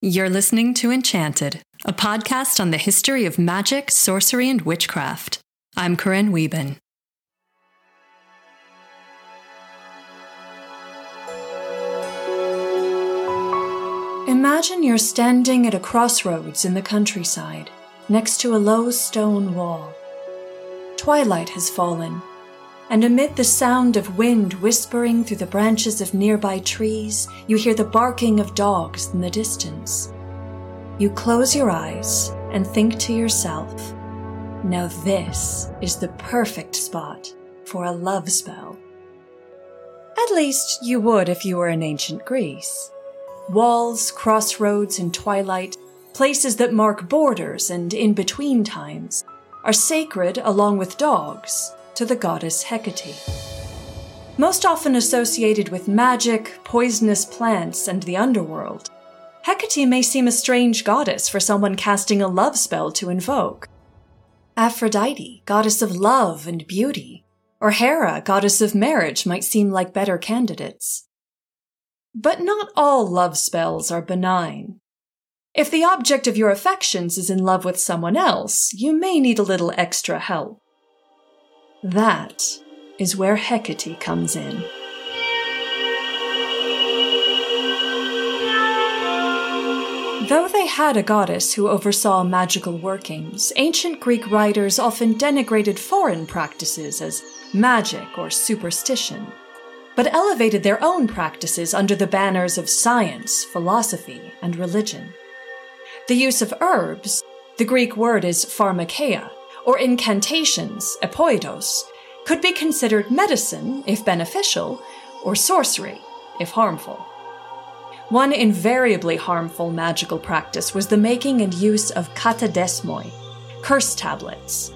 You're listening to Enchanted, a podcast on the history of magic, sorcery, and witchcraft. I'm Corinne Wieben. Imagine you're standing at a crossroads in the countryside, next to a low stone wall. Twilight has fallen, and amid the sound of wind whispering through the branches of nearby trees, you hear the barking of dogs in the distance. You close your eyes and think to yourself, now this is the perfect spot for a love spell. At least you would if you were in ancient Greece. Walls, crossroads, and twilight, places that mark borders and in between times, are sacred along with dogs to the goddess Hecate. Most often associated with magic, poisonous plants, and the underworld, Hecate may seem a strange goddess for someone casting a love spell to invoke. Aphrodite, goddess of love and beauty, or Hera, goddess of marriage, might seem like better candidates. But not all love spells are benign. If the object of your affections is in love with someone else, you may need a little extra help. That is where Hecate comes in. Though they had a goddess who oversaw magical workings, ancient Greek writers often denigrated foreign practices as magic or superstition, but elevated their own practices under the banners of science, philosophy, and religion. The use of herbs, the Greek word is pharmakeia, or incantations, epoidos, could be considered medicine if beneficial, or sorcery if harmful. One invariably harmful magical practice was the making and use of katadesmoi, curse tablets.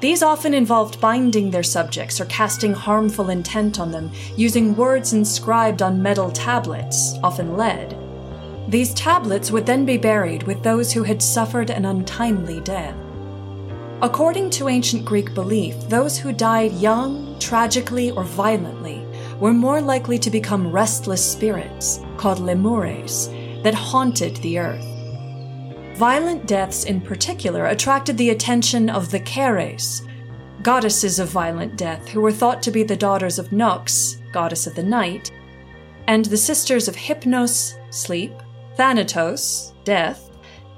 These often involved binding their subjects or casting harmful intent on them using words inscribed on metal tablets, often lead. These tablets would then be buried with those who had suffered an untimely death. According to ancient Greek belief, those who died young, tragically, or violently were more likely to become restless spirits, called lemures, that haunted the earth. Violent deaths in particular attracted the attention of the Keres, goddesses of violent death who were thought to be the daughters of Nox, goddess of the night, and the sisters of Hypnos, sleep, Thanatos, death,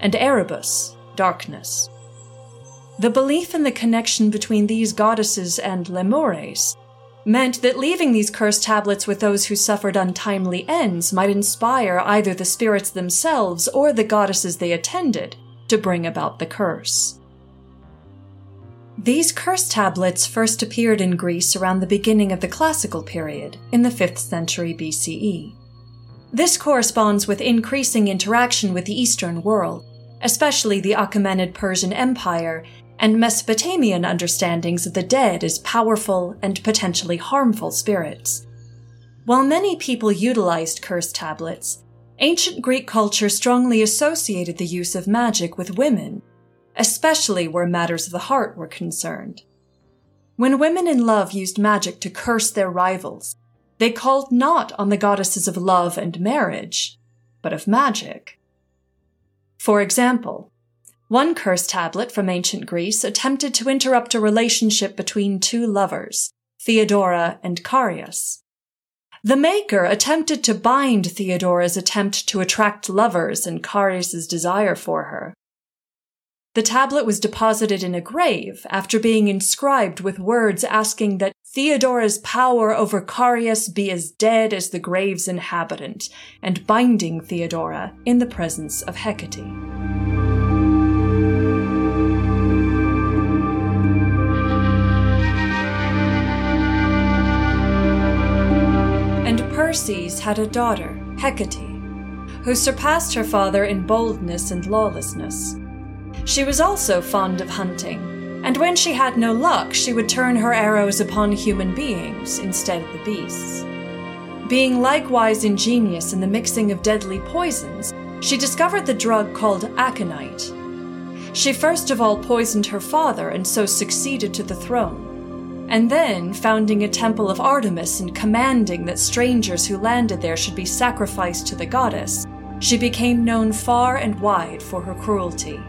and Erebus, darkness. The belief in the connection between these goddesses and lemures meant that leaving these cursed tablets with those who suffered untimely ends might inspire either the spirits themselves or the goddesses they attended to bring about the curse. These curse tablets first appeared in Greece around the beginning of the classical period, in the 5th century BCE. This corresponds with increasing interaction with the Eastern world, especially the Achaemenid Persian Empire and Mesopotamian understandings of the dead as powerful and potentially harmful spirits. While many people utilized curse tablets, ancient Greek culture strongly associated the use of magic with women, especially where matters of the heart were concerned. When women in love used magic to curse their rivals, they called not on the goddesses of love and marriage, but of magic. For example, one curse tablet from ancient Greece attempted to interrupt a relationship between two lovers, Theodora and Carius. The maker attempted to bind Theodora's attempt to attract lovers and Carius's desire for her. The tablet was deposited in a grave after being inscribed with words asking that Theodora's power over Carius be as dead as the grave's inhabitant, and binding Theodora in the presence of Hecate. Perses had a daughter, Hecate, who surpassed her father in boldness and lawlessness. She was also fond of hunting, and when she had no luck, she would turn her arrows upon human beings instead of the beasts. Being likewise ingenious in the mixing of deadly poisons, she discovered the drug called aconite. She first of all poisoned her father and so succeeded to the throne and then founding a temple of Artemis and commanding that strangers who landed there should be sacrificed to the goddess, she became known far and wide for her cruelty.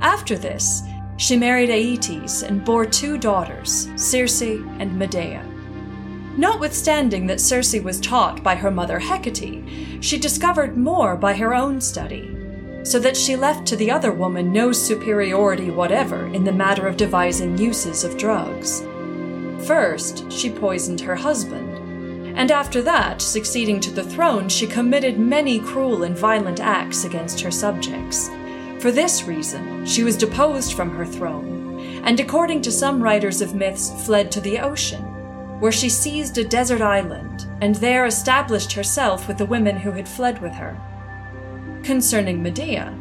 After this, she married Aeetes and bore two daughters, Circe and Medea. Notwithstanding that Circe was taught by her mother Hecate, she discovered more by her own study, so that she left to the other woman no superiority whatever in the matter of devising uses of drugs. First, she poisoned her husband, and after that, succeeding to the throne, she committed many cruel and violent acts against her subjects. For this reason, she was deposed from her throne, and according to some writers of myths, fled to the ocean, where she seized a desert island, and there established herself with the women who had fled with her. Concerning Medea,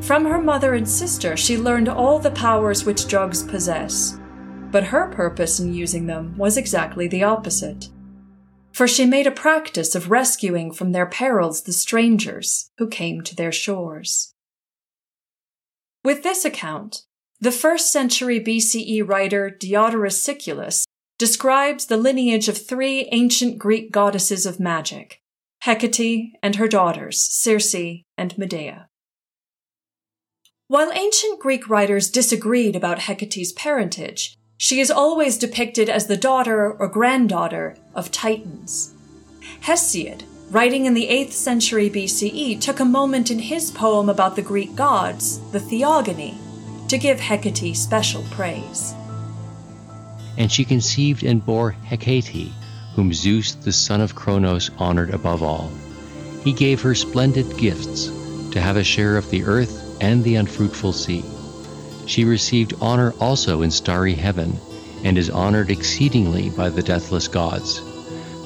from her mother and sister she learned all the powers which drugs possess, but her purpose in using them was exactly the opposite. For she made a practice of rescuing from their perils the strangers who came to their shores. With this account, the first century BCE writer Diodorus Siculus describes the lineage of three ancient Greek goddesses of magic Hecate and her daughters, Circe and Medea. While ancient Greek writers disagreed about Hecate's parentage, she is always depicted as the daughter or granddaughter of Titans. Hesiod, writing in the 8th century BCE, took a moment in his poem about the Greek gods, the Theogony, to give Hecate special praise. And she conceived and bore Hecate, whom Zeus the son of Cronos honored above all. He gave her splendid gifts, to have a share of the earth and the unfruitful sea. She received honor also in starry heaven, and is honored exceedingly by the deathless gods.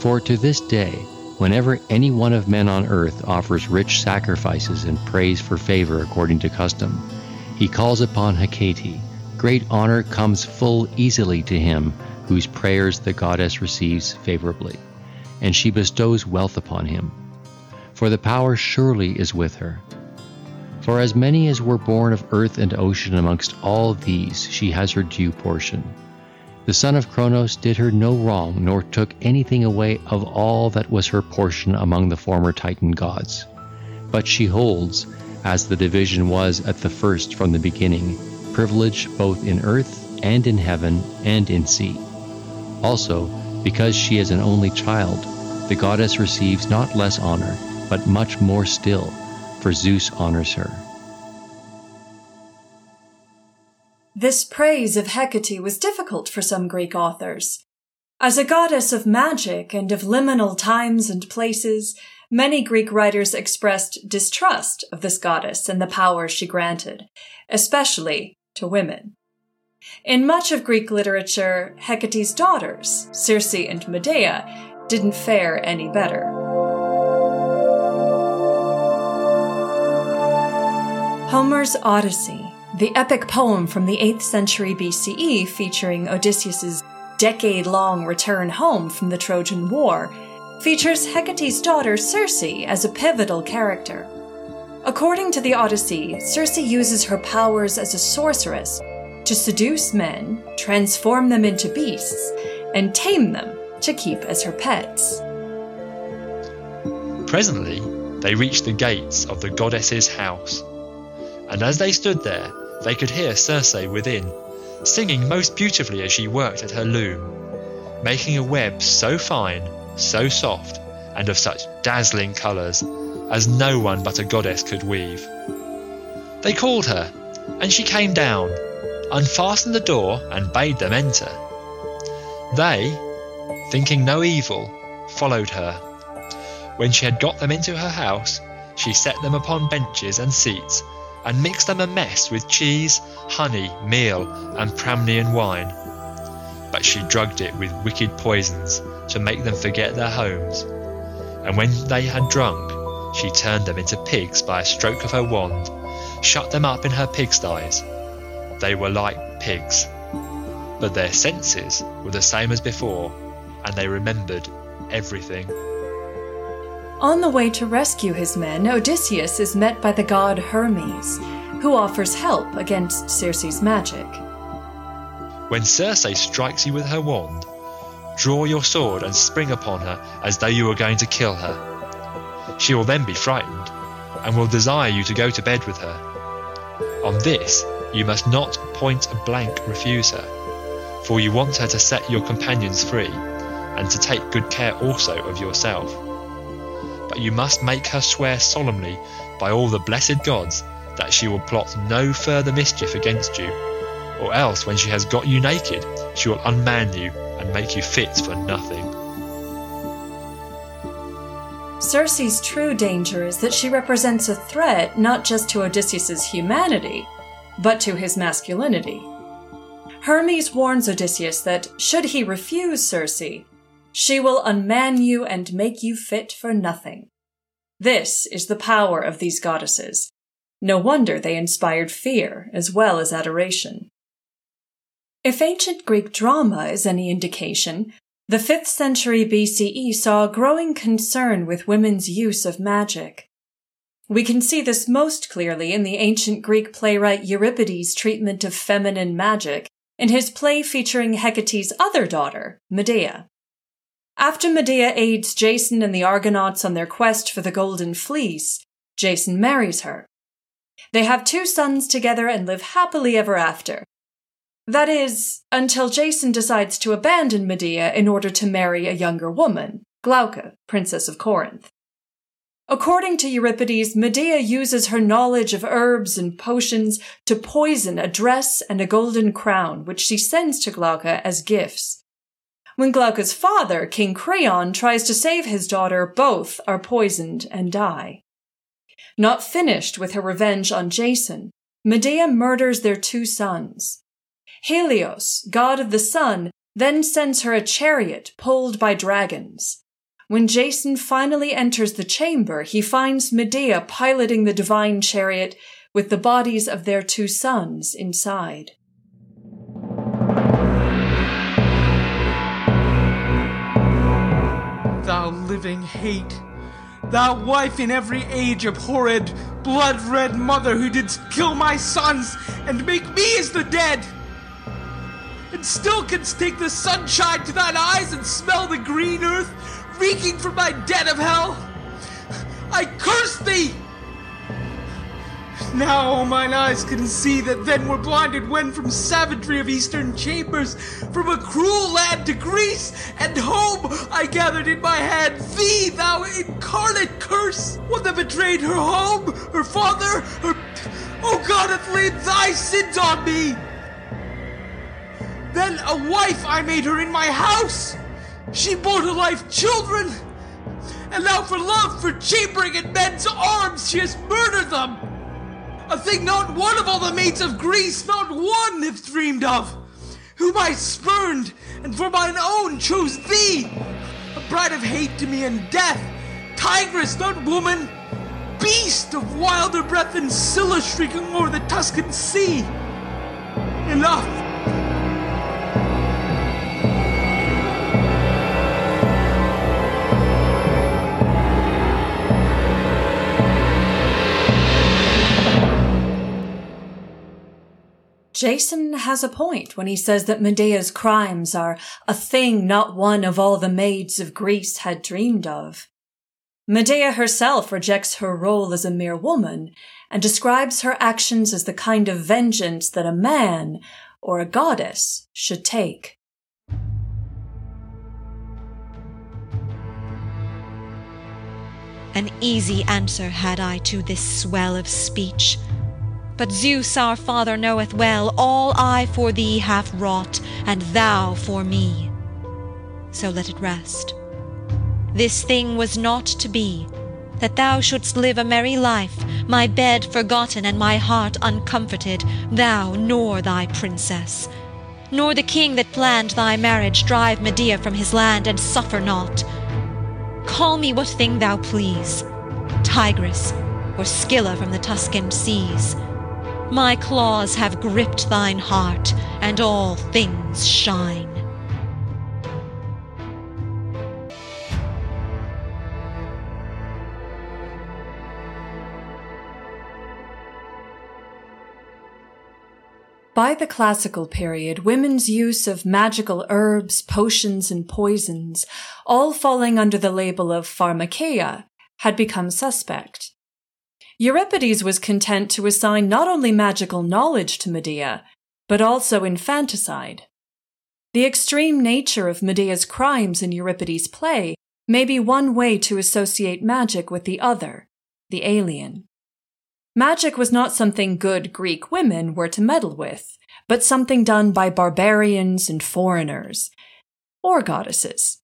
For to this day, Whenever any one of men on earth offers rich sacrifices and prays for favor according to custom, he calls upon Hecate. Great honor comes full easily to him whose prayers the goddess receives favorably, and she bestows wealth upon him. For the power surely is with her. For as many as were born of earth and ocean amongst all these, she has her due portion. The son of Cronos did her no wrong, nor took anything away of all that was her portion among the former Titan gods. But she holds, as the division was at the first from the beginning, privilege both in earth and in heaven and in sea. Also, because she is an only child, the goddess receives not less honor, but much more still, for Zeus honors her. This praise of Hecate was difficult for some Greek authors. As a goddess of magic and of liminal times and places, many Greek writers expressed distrust of this goddess and the power she granted, especially to women. In much of Greek literature, Hecate's daughters, Circe and Medea, didn't fare any better. Homer's Odyssey the epic poem from the 8th century BCE featuring Odysseus's decade-long return home from the Trojan War features Hecate's daughter Circe as a pivotal character. According to the Odyssey, Circe uses her powers as a sorceress to seduce men, transform them into beasts, and tame them to keep as her pets. Presently, they reached the gates of the goddess's house, and as they stood there, they could hear Circe within, singing most beautifully as she worked at her loom, making a web so fine, so soft, and of such dazzling colours as no one but a goddess could weave. They called her, and she came down, unfastened the door, and bade them enter. They, thinking no evil, followed her. When she had got them into her house, she set them upon benches and seats and mixed them a mess with cheese, honey, meal, and Pramnian wine. But she drugged it with wicked poisons to make them forget their homes. And when they had drunk, she turned them into pigs by a stroke of her wand, shut them up in her pigsties. They were like pigs, but their senses were the same as before, and they remembered everything. On the way to rescue his men, Odysseus is met by the god Hermes, who offers help against Circe's magic. When Circe strikes you with her wand, draw your sword and spring upon her as though you were going to kill her. She will then be frightened, and will desire you to go to bed with her. On this, you must not point blank refuse her, for you want her to set your companions free, and to take good care also of yourself. But you must make her swear solemnly by all the blessed gods that she will plot no further mischief against you, or else when she has got you naked, she will unman you and make you fit for nothing. Circe's true danger is that she represents a threat not just to Odysseus's humanity, but to his masculinity. Hermes warns Odysseus that, should he refuse Circe, she will unman you and make you fit for nothing. This is the power of these goddesses. No wonder they inspired fear as well as adoration. If ancient Greek drama is any indication, the 5th century BCE saw a growing concern with women's use of magic. We can see this most clearly in the ancient Greek playwright Euripides' treatment of feminine magic in his play featuring Hecate's other daughter, Medea. After Medea aids Jason and the Argonauts on their quest for the Golden Fleece, Jason marries her. They have two sons together and live happily ever after, that is, until Jason decides to abandon Medea in order to marry a younger woman, Glauca, Princess of Corinth. According to Euripides, Medea uses her knowledge of herbs and potions to poison a dress and a golden crown, which she sends to Glauca as gifts. When Glauca's father, King Creon, tries to save his daughter, both are poisoned and die. Not finished with her revenge on Jason, Medea murders their two sons. Helios, god of the sun, then sends her a chariot pulled by dragons. When Jason finally enters the chamber, he finds Medea piloting the divine chariot with the bodies of their two sons inside. Thou living hate, thou wife in every age abhorred, blood red mother who didst kill my sons and make me as the dead! and still canst take the sunshine to thine eyes and smell the green earth reeking from thy den of hell. I curse thee! Now mine eyes can see that then were blinded when from savagery of eastern chambers, from a cruel land to Greece and home, I gathered in my hand thee, thou incarnate curse, one that betrayed her home, her father, her. Oh God, hath laid thy sins on me! Then a wife I made her in my house. She bore to life children. And now for love, for chambering in men's arms, she has murdered them. A thing not one of all the maids of Greece, not one have dreamed of. Whom I spurned, and for mine own chose thee. A bride of hate to me and death. Tigress, not woman. Beast of wilder breath than Scylla shrieking o'er the Tuscan sea. Enough. Jason has a point when he says that Medea's crimes are a thing not one of all the maids of Greece had dreamed of. Medea herself rejects her role as a mere woman and describes her actions as the kind of vengeance that a man or a goddess should take. An easy answer had I to this swell of speech but Zeus our Father knoweth well All I for thee have wrought, and thou for me. So let it rest. This thing was not to be, That thou shouldst live a merry life, My bed forgotten and my heart uncomforted, Thou nor thy princess; Nor the king that planned thy marriage drive Medea from his land, and suffer not. Call me what thing thou please, Tigress, or Scylla from the Tuscan seas. My claws have gripped thine heart, and all things shine. By the classical period, women's use of magical herbs, potions, and poisons, all falling under the label of pharmakeia, had become suspect. Euripides was content to assign not only magical knowledge to Medea, but also infanticide. The extreme nature of Medea's crimes in Euripides' play may be one way to associate magic with the other, the alien. Magic was not something good Greek women were to meddle with, but something done by barbarians and foreigners, or goddesses.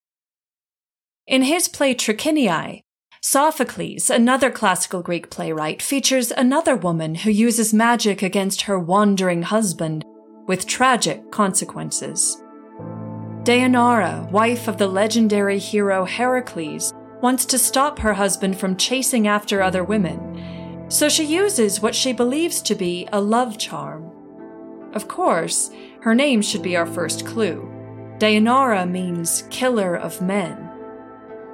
In his play Trachiniae, Sophocles, another classical Greek playwright, features another woman who uses magic against her wandering husband with tragic consequences. Deianira, wife of the legendary hero Heracles, wants to stop her husband from chasing after other women, so she uses what she believes to be a love charm. Of course, her name should be our first clue. Deianira means killer of men.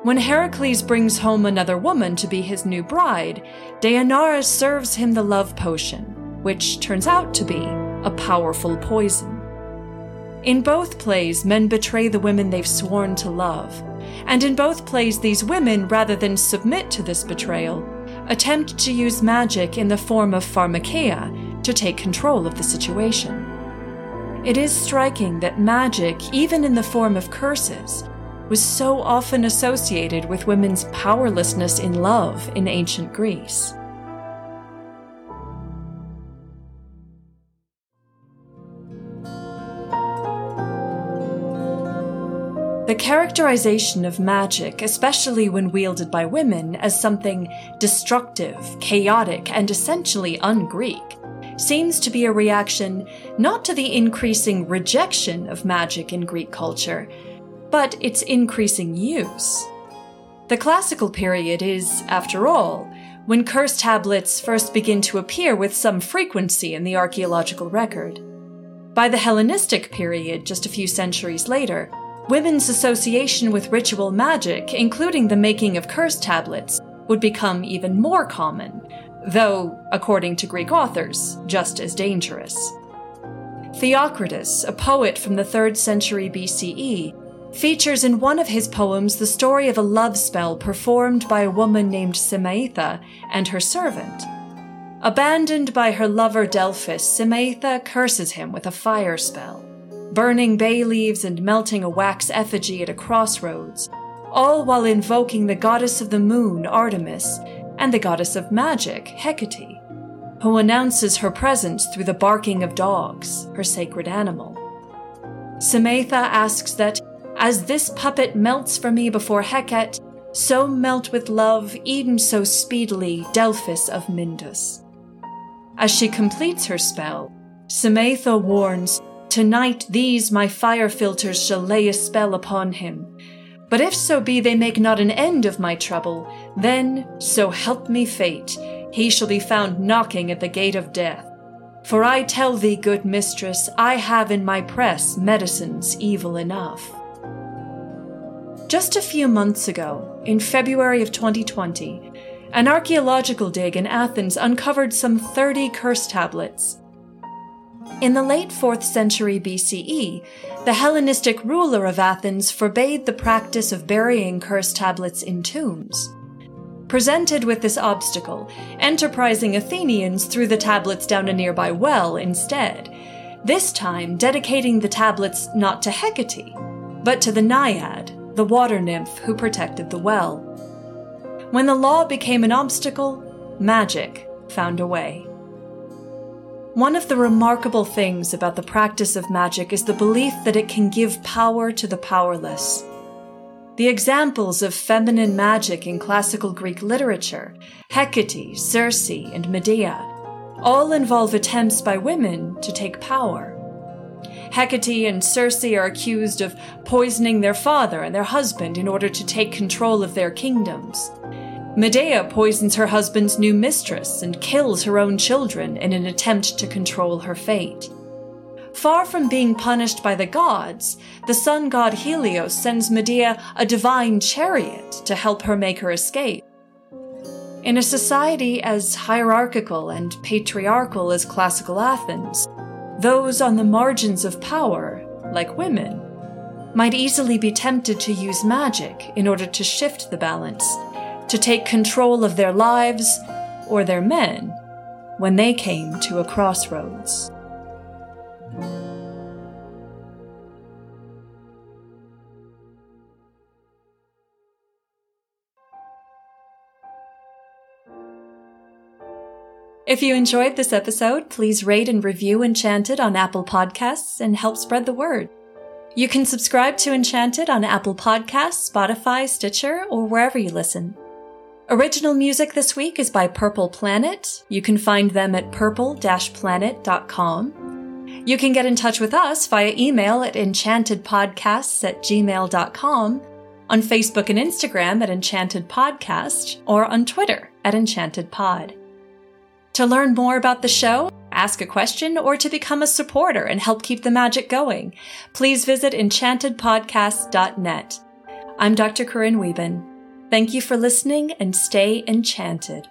When Heracles brings home another woman to be his new bride, Deianira serves him the love potion, which turns out to be a powerful poison. In both plays, men betray the women they've sworn to love, and in both plays, these women, rather than submit to this betrayal, attempt to use magic in the form of pharmakeia to take control of the situation. It is striking that magic, even in the form of curses, was so often associated with women's powerlessness in love in ancient Greece. The characterization of magic, especially when wielded by women, as something destructive, chaotic, and essentially un Greek, seems to be a reaction not to the increasing rejection of magic in Greek culture, but its increasing use. The classical period is, after all, when curse tablets first begin to appear with some frequency in the archaeological record. By the Hellenistic period, just a few centuries later, women's association with ritual magic, including the making of curse tablets, would become even more common, though, according to Greek authors, just as dangerous. Theocritus, a poet from the 3rd century BCE, features in one of his poems the story of a love spell performed by a woman named Simaetha and her servant. Abandoned by her lover Delphis, Simaetha curses him with a fire spell, burning bay leaves and melting a wax effigy at a crossroads, all while invoking the goddess of the moon, Artemis, and the goddess of magic, Hecate, who announces her presence through the barking of dogs, her sacred animal. Simaetha asks that as this puppet melts for me before Hecate, so melt with love, even so speedily, Delphis of Myndus. As she completes her spell, Simaetha warns, Tonight these my fire philtres shall lay a spell upon him. But if so be they make not an end of my trouble, then, so help me fate, he shall be found knocking at the gate of death. For I tell thee, good mistress, I have in my press medicines evil enough. Just a few months ago, in February of 2020, an archaeological dig in Athens uncovered some 30 curse tablets. In the late 4th century BCE, the Hellenistic ruler of Athens forbade the practice of burying curse tablets in tombs. Presented with this obstacle, enterprising Athenians threw the tablets down a nearby well instead, this time dedicating the tablets not to Hecate, but to the Naiad, the water nymph who protected the well. When the law became an obstacle, magic found a way. One of the remarkable things about the practice of magic is the belief that it can give power to the powerless. The examples of feminine magic in classical Greek literature, Hecate, Circe, and Medea, all involve attempts by women to take power. Hecate and Circe are accused of poisoning their father and their husband in order to take control of their kingdoms. Medea poisons her husband's new mistress and kills her own children in an attempt to control her fate. Far from being punished by the gods, the sun god Helios sends Medea a divine chariot to help her make her escape. In a society as hierarchical and patriarchal as classical Athens, those on the margins of power, like women, might easily be tempted to use magic in order to shift the balance, to take control of their lives or their men when they came to a crossroads. If you enjoyed this episode, please rate and review Enchanted on Apple Podcasts and help spread the word. You can subscribe to Enchanted on Apple Podcasts, Spotify, Stitcher, or wherever you listen. Original music this week is by Purple Planet. You can find them at purple-planet.com. You can get in touch with us via email at enchantedpodcasts at gmail.com, on Facebook and Instagram at Enchanted Podcast, or on Twitter at Enchanted Pod. To learn more about the show, ask a question, or to become a supporter and help keep the magic going, please visit enchantedpodcast.net. I'm Dr. Corinne Wieben. Thank you for listening and stay enchanted.